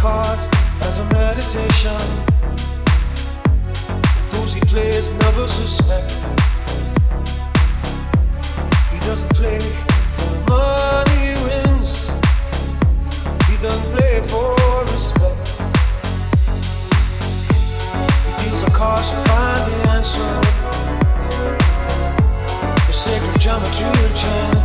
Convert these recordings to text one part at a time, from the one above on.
cards as a meditation. Those he plays never suspect. He doesn't play for the money he wins. He doesn't play for respect. He deals a cards to find the answer. The sacred geometry of chance.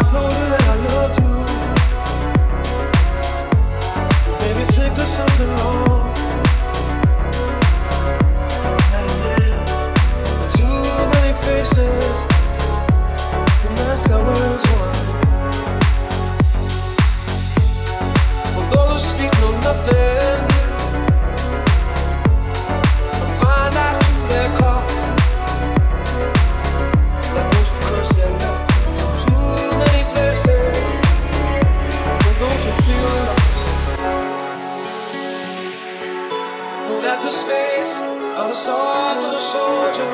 I told her that know that the spades are the swords of a soldier.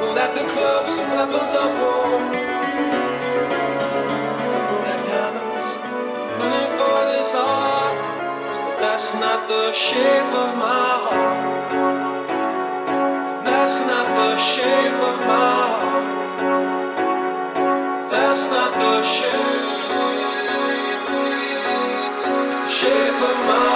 Know that the clubs are weapons of war. Know that diamonds money for this art. That's not the shape of my heart. That's not the shape of my heart. That's not the shape, shape of my.